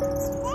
Thank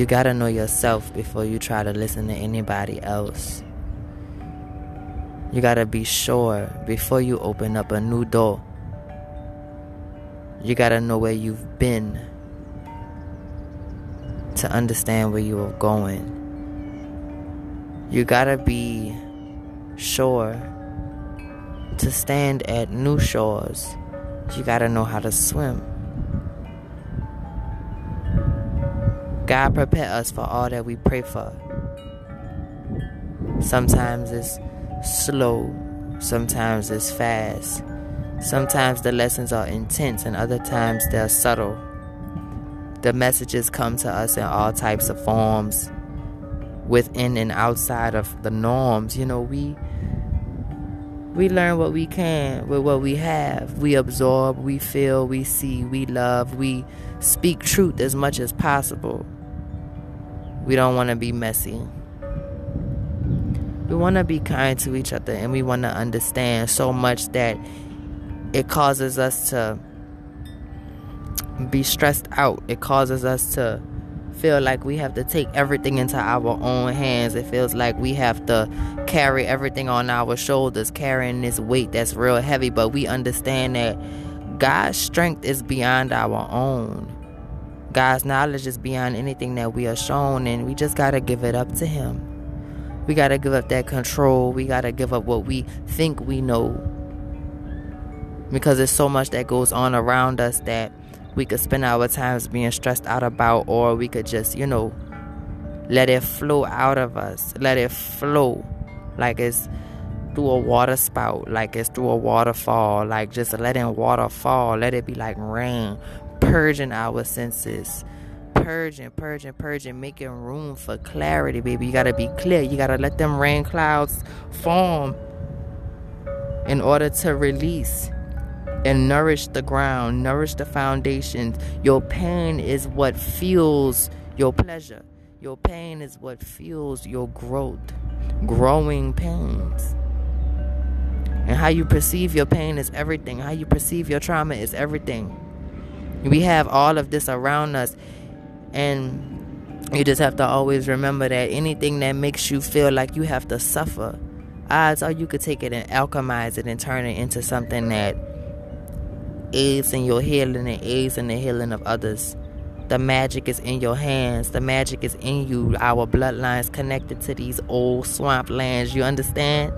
You gotta know yourself before you try to listen to anybody else. You gotta be sure before you open up a new door. You gotta know where you've been to understand where you are going. You gotta be sure to stand at new shores. You gotta know how to swim. God prepare us for all that we pray for. Sometimes it's slow, sometimes it's fast. Sometimes the lessons are intense, and other times they're subtle. The messages come to us in all types of forms, within and outside of the norms. You know, we we learn what we can with what we have. We absorb, we feel, we see, we love, we speak truth as much as possible. We don't want to be messy. We want to be kind to each other and we want to understand so much that it causes us to be stressed out. It causes us to feel like we have to take everything into our own hands. It feels like we have to carry everything on our shoulders, carrying this weight that's real heavy. But we understand that God's strength is beyond our own. God's knowledge is beyond anything that we are shown, and we just got to give it up to Him. We got to give up that control. We got to give up what we think we know. Because there's so much that goes on around us that we could spend our times being stressed out about, or we could just, you know, let it flow out of us. Let it flow like it's through a water spout, like it's through a waterfall, like just letting water fall. Let it be like rain purging our senses purging, purging, purging, making room for clarity, baby. You gotta be clear. You gotta let them rain clouds form in order to release and nourish the ground, nourish the foundations. Your pain is what fuels your pleasure. Your pain is what fuels your growth. Growing pains. And how you perceive your pain is everything. How you perceive your trauma is everything. We have all of this around us, and you just have to always remember that anything that makes you feel like you have to suffer odds are you could take it and alchemize it and turn it into something that aids in your healing and aids in the healing of others. The magic is in your hands. The magic is in you. Our bloodlines connected to these old swamp lands. You understand?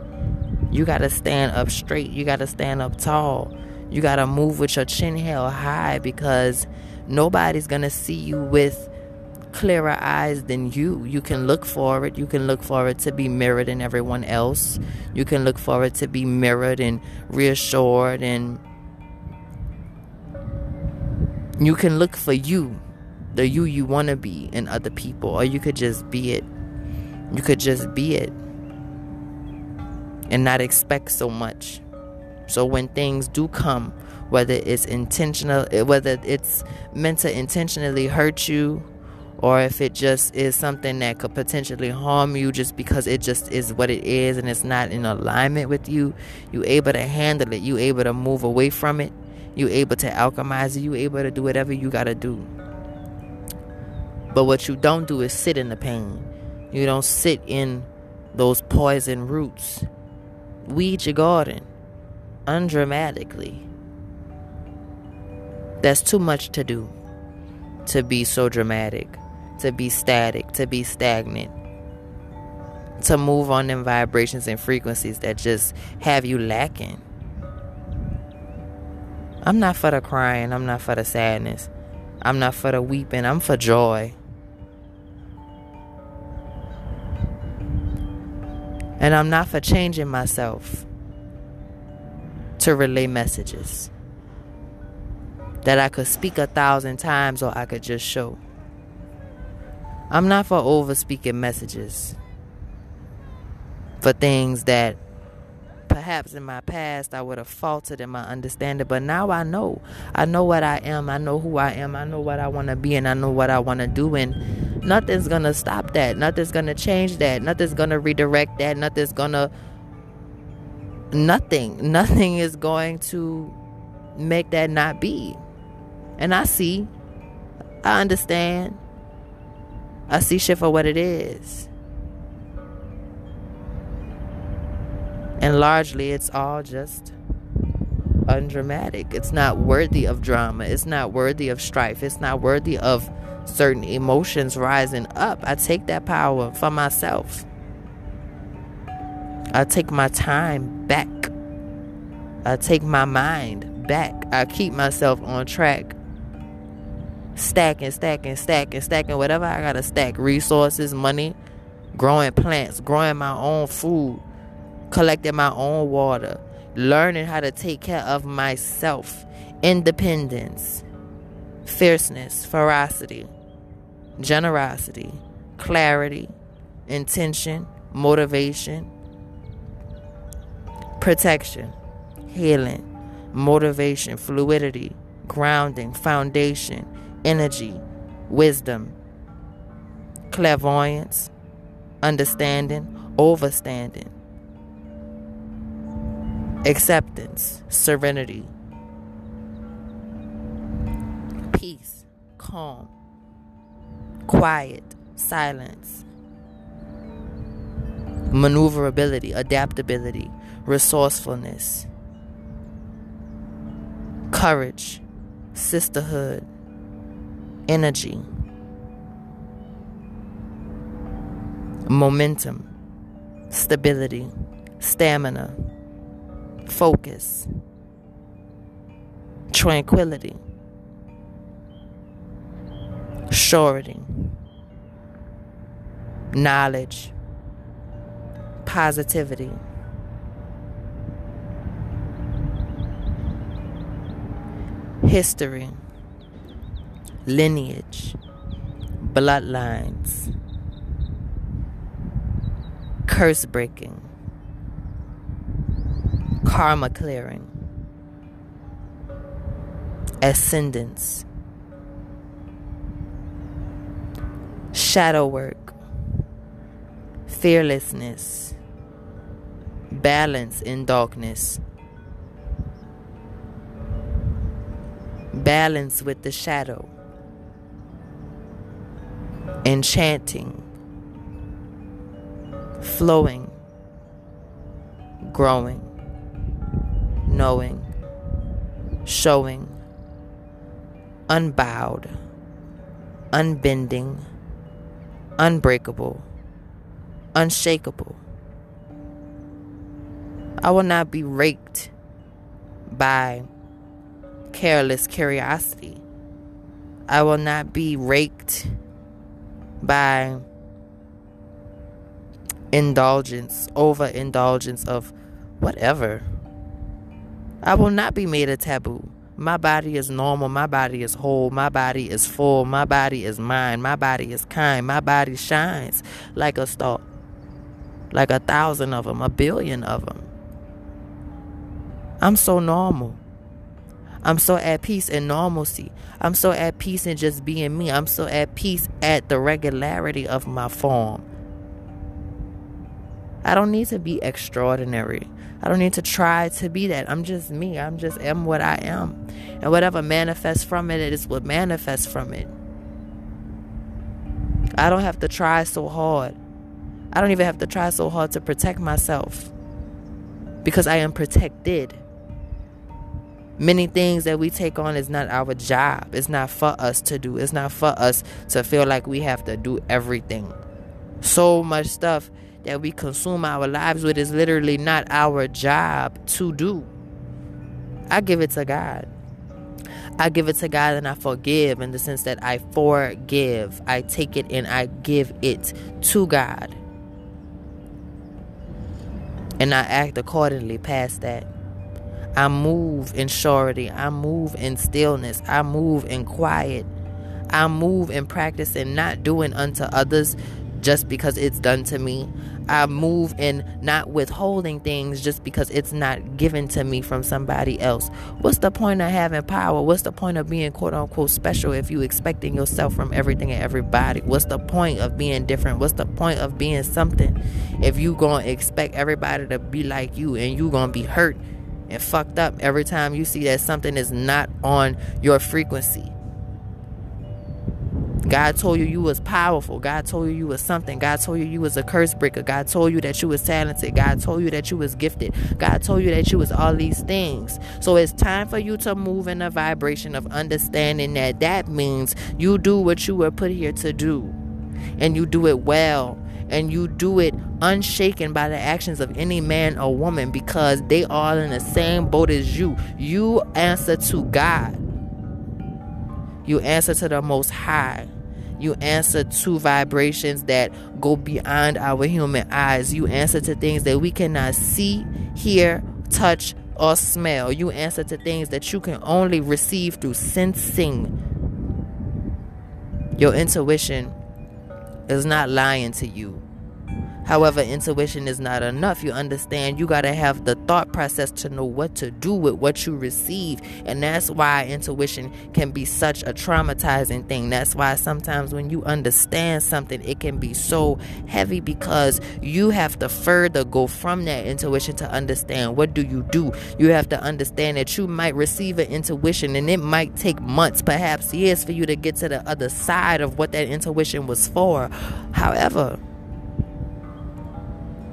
You got to stand up straight. You got to stand up tall. You got to move with your chin held high because nobody's going to see you with clearer eyes than you. You can look for it. You can look for it to be mirrored in everyone else. You can look for it to be mirrored and reassured and you can look for you, the you you want to be in other people, or you could just be it. You could just be it and not expect so much. So when things do come, whether it's intentional, eh, whether it's meant to intentionally hurt you, or if it just is something that could potentially harm you just because it just is what it is and it's not in alignment with you, you able to handle it, you able to move away from it, you able to alchemize it, you able to do whatever you gotta do. But what you don't do is sit in the pain. You don't sit in those poison roots. Weed your garden undramatically. That's too much to do. To be so dramatic, to be static, to be stagnant, to move on in vibrations and frequencies that just have you lacking. I'm not for the crying, I'm not for the sadness, I'm not for the weeping, I'm for joy. And I'm not for changing myself to relay messages that I could speak a thousand times or I could just show. I'm not for over speaking messages for things that perhaps in my past I would have faltered in my understanding, but now I know. I know what I am. I know who I am. I know what I want to be, and I know what I want to do. And nothing's going to stop that. Nothing's going to change that. Nothing's going to redirect that. Nothing's going to. Nothing. Nothing is going to make that not be. And I see. I understand. I see shit for what it is. And largely, it's all just undramatic. It's not worthy of drama. It's not worthy of strife. It's not worthy of certain emotions rising up. I take that power for myself. I take my time back. I take my mind back. I keep myself on track. Stacking, stacking, stacking, stacking whatever I gotta stack resources, money, growing plants, growing my own food, collecting my own water, learning how to take care of myself, independence, fierceness, ferocity, generosity, clarity, intention, motivation, protection, healing, motivation, fluidity, grounding, foundation, energy, wisdom, clairvoyance, understanding, overstanding, acceptance, serenity, peace, calm, quiet, silence, maneuverability, adaptability, resourcefulness, courage, sisterhood, energy, momentum, stability, stamina focus, tranquility, surety, knowledge, positivity. History, lineage, bloodlines, curse breaking, karma clearing, ascendance, shadow work, fearlessness, balance in darkness, balance with the shadow, enchanting, flowing, growing, knowing, showing, unbowed, unbending, unbreakable, unshakable. I will not be raked by careless curiosity. I will not be raked by indulgence, overindulgence of whatever. I will not be made a taboo. My body is normal. My body is whole. My body is full. My body is mine. My body is kind. My body shines like a star. Like a thousand of them, a billion of them. I'm so normal. I'm so at peace in normalcy. I'm so at peace in just being me. I'm so at peace at the regularity of my form. I don't need to be extraordinary. I don't need to try to be that. I'm just me. I'm just am what I am. And whatever manifests from it, it is what manifests from it. I don't have to try so hard. I don't even have to try so hard to protect myself because I am protected. Many things that we take on is not our job. It's not for us to do. It's not for us to feel like we have to do everything. So much stuff that we consume our lives with is literally not our job to do. I give it to God. I give it to God and I forgive in the sense that I forgive. I take it and I give it to God. And I act accordingly past that. I move in surety. I move in stillness. I move in quiet. I move in practice and not doing unto others just because it's done to me. I move in not withholding things just because it's not given to me from somebody else. What's the point of having power? What's the point of being quote unquote special if you expecting yourself from everything and everybody? What's the point of being different? What's the point of being something if you gonna expect everybody to be like you and you gonna be hurt and fucked up every time you see that something is not on your frequency? God told you you was powerful. God told you you was something. God told you you was a curse breaker. God told you that you was talented. God told you that you was gifted. God told you that you was all these things. So it's time for you to move in a vibration of understanding that that means you do what you were put here to do. And you do it well. And you do it unshaken by the actions of any man or woman because they are in the same boat as you. You answer to God. You answer to the Most High. You answer to vibrations that go beyond our human eyes. You answer to things that we cannot see, hear, touch, or smell. You answer to things that you can only receive through sensing. Your intuition is not lying to you. However, intuition is not enough. You understand you got to have the thought process to know what to do with what you receive. And that's why intuition can be such a traumatizing thing. That's why sometimes when you understand something, it can be so heavy because you have to further go from that intuition to understand what do you do. You have to understand that you might receive an intuition and it might take months, perhaps years for you to get to the other side of what that intuition was for. However,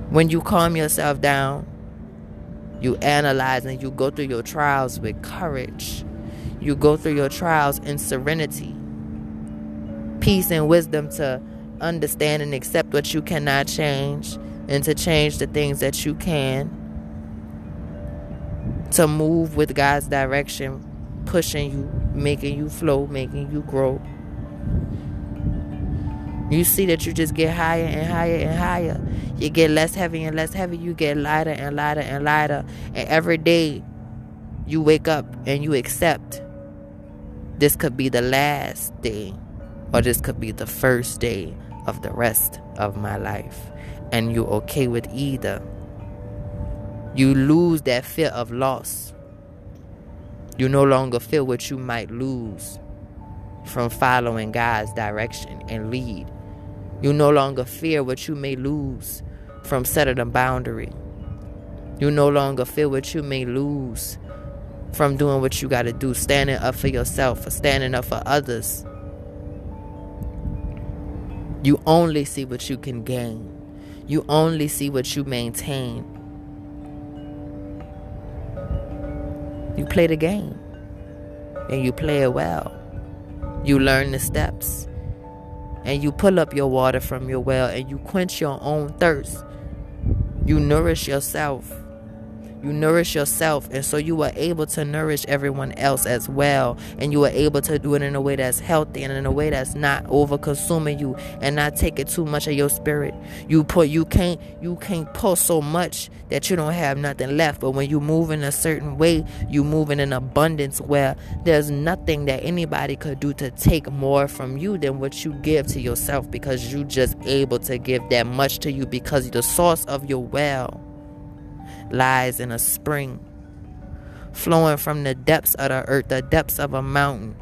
when you calm yourself down, you analyze and you go through your trials with courage. You go through your trials in serenity, peace, and wisdom to understand and accept what you cannot change and to change the things that you can. To move with God's direction, pushing you, making you flow, making you grow. You see that you just get higher and higher and higher. You get less heavy and less heavy. You get lighter and lighter and lighter. And every day you wake up and you accept this could be the last day or this could be the first day of the rest of my life. And you're okay with either. You lose that fear of loss. You no longer feel what you might lose from following God's direction and lead. You no longer fear what you may lose from setting a boundary. You no longer fear what you may lose from doing what you got to do, standing up for yourself, or standing up for others. You only see what you can gain. You only see what you maintain. You play the game. And you play it well. You learn the steps. And you pull up your water from your well and you quench your own thirst. You nourish yourself you nourish yourself and so you are able to nourish everyone else as well. And you are able to do it in a way that's healthy and in a way that's not over consuming you and not taking too much of your spirit. You put you can't you can't pull so much that you don't have nothing left. But when you move in a certain way you move in an abundance where there's nothing that anybody could do to take more from you than what you give to yourself because you just able to give that much to you because the source of your well lies in a spring flowing from the depths of the earth, the depths of a mountain.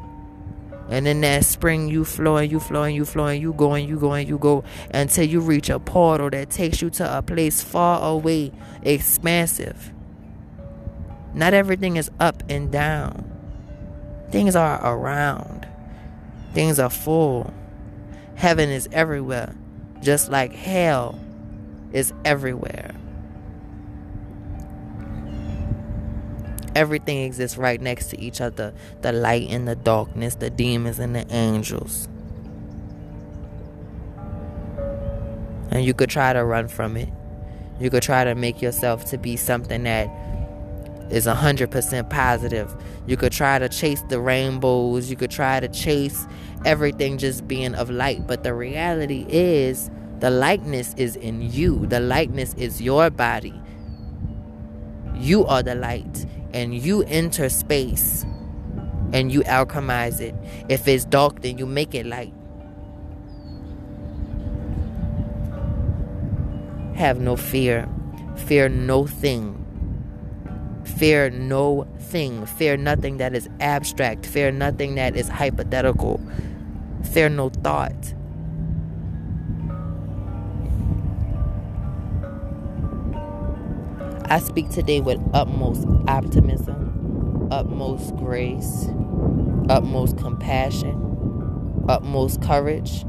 And in that spring, you flowing, you flowing, you flowing, you going, you going, you go until you reach a portal that takes you to a place far away, expansive. Not everything is up and down, things are around, things are full. Heaven is everywhere, just like hell is everywhere. Everything exists right next to each other the light and the darkness, the demons and the angels. And you could try to run from it. You could try to make yourself to be something that is 100% positive. You could try to chase the rainbows. You could try to chase everything just being of light. But the reality is, the likeness is in you. The likeness is your body. You are the light and you enter space and you alchemize it. If it's dark, then you make it light. Have no fear. Fear no thing. Fear no thing. Fear nothing that is abstract. Fear nothing that is hypothetical. Fear no thought. I speak today with utmost optimism, utmost grace, utmost compassion, utmost courage,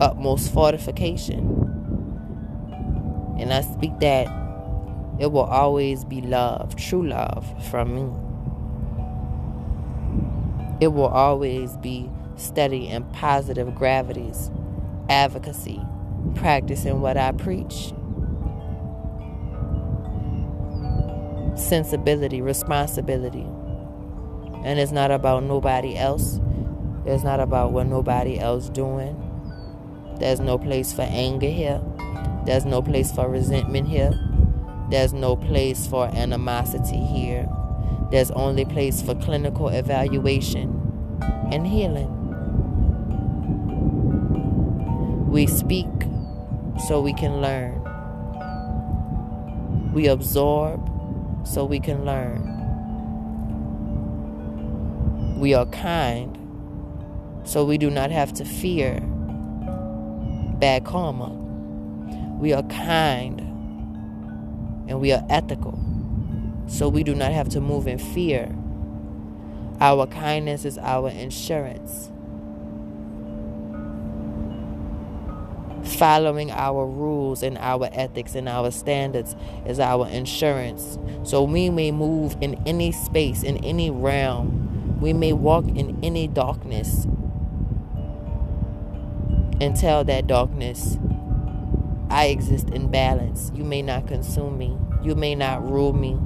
utmost fortification. And I speak that it will always be love, true love from me. It will always be steady and positive gravities, advocacy, practicing what I preach sensibility, responsibility. And it's not about nobody else. It's not about what nobody else doing. There's no place for anger here. There's no place for resentment here. There's no place for animosity here. There's only place for clinical evaluation and healing. We speak so we can learn. We absorb so we can learn. We are kind so we do not have to fear bad karma. We are kind and we are ethical so we do not have to move in fear. Our kindness is our insurance. Following our rules and our ethics and our standards is our insurance. So we may move in any space, in any realm. We may walk in any darkness and tell that darkness, I exist in balance. You may not consume me. You may not rule me.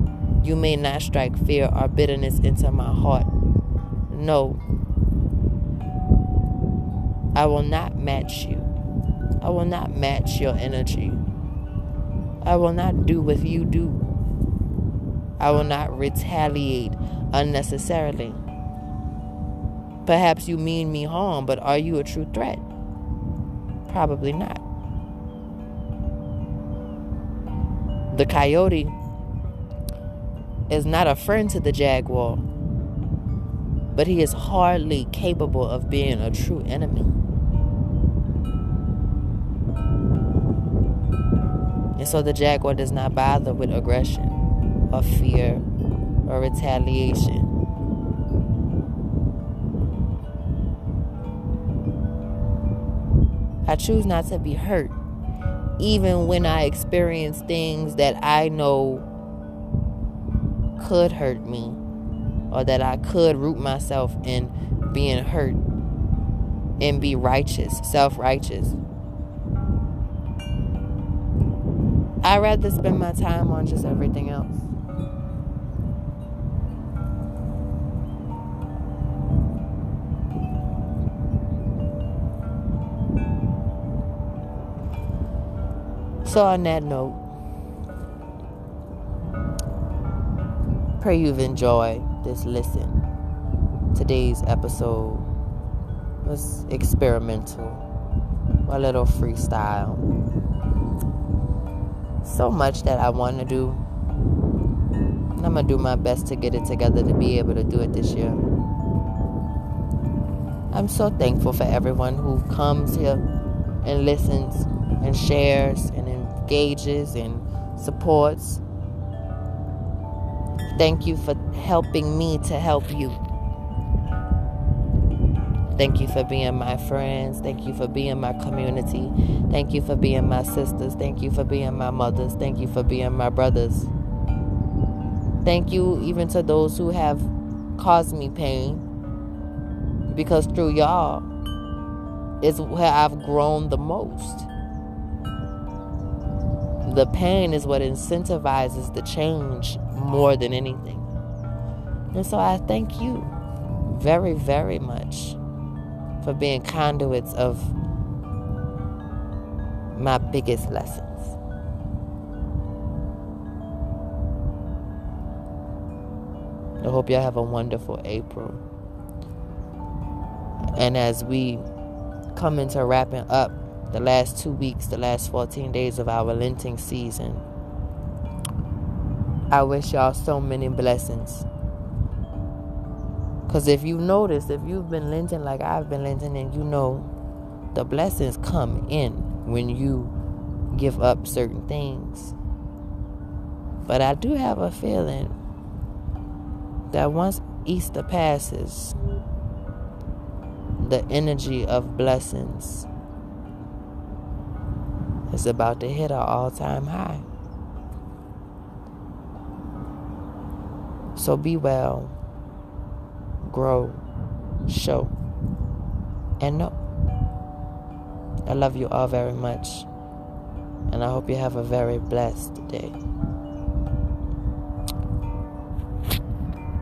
You may not strike fear or bitterness into my heart. No. I will not match you. I will not match your energy. I will not do what you do. I will not retaliate unnecessarily. Perhaps you mean me harm, but are you a true threat? Probably not. The coyote is not a friend to the jaguar, but he is hardly capable of being a true enemy. And so the jaguar does not bother with aggression or fear or retaliation. I choose not to be hurt, even when I experience things that I know could hurt me. or that I could root myself in being hurt and be righteous, self righteous. I'd rather spend my time on just everything else. So, on that note, pray you've enjoyed this listen. Today's episode was experimental, a little freestyle. So much that I want to do. And I'm going to do my best to get it together to be able to do it this year. I'm so thankful for everyone who comes here and listens and shares and engages and supports. Thank you for helping me to help you. Thank you for being my friends. Thank you for being my community. Thank you for being my sisters. Thank you for being my mothers. Thank you for being my brothers. Thank you even to those who have caused me pain. Because through y'all is where I've grown the most. The pain is what incentivizes the change more than anything. And so I thank you very, very much for being conduits of my biggest lessons. I hope y'all have a wonderful April. And as we come into wrapping up the last two weeks, the last 14 days of our Lenting season, I wish y'all so many blessings. Because if you notice, if you've been lenting like I've been lenting, and you know the blessings come in when you give up certain things. But I do have a feeling that once Easter passes, the energy of blessings is about to hit an all time high. So be well grow, show, and know. I love you all very much, and I hope you have a very blessed day.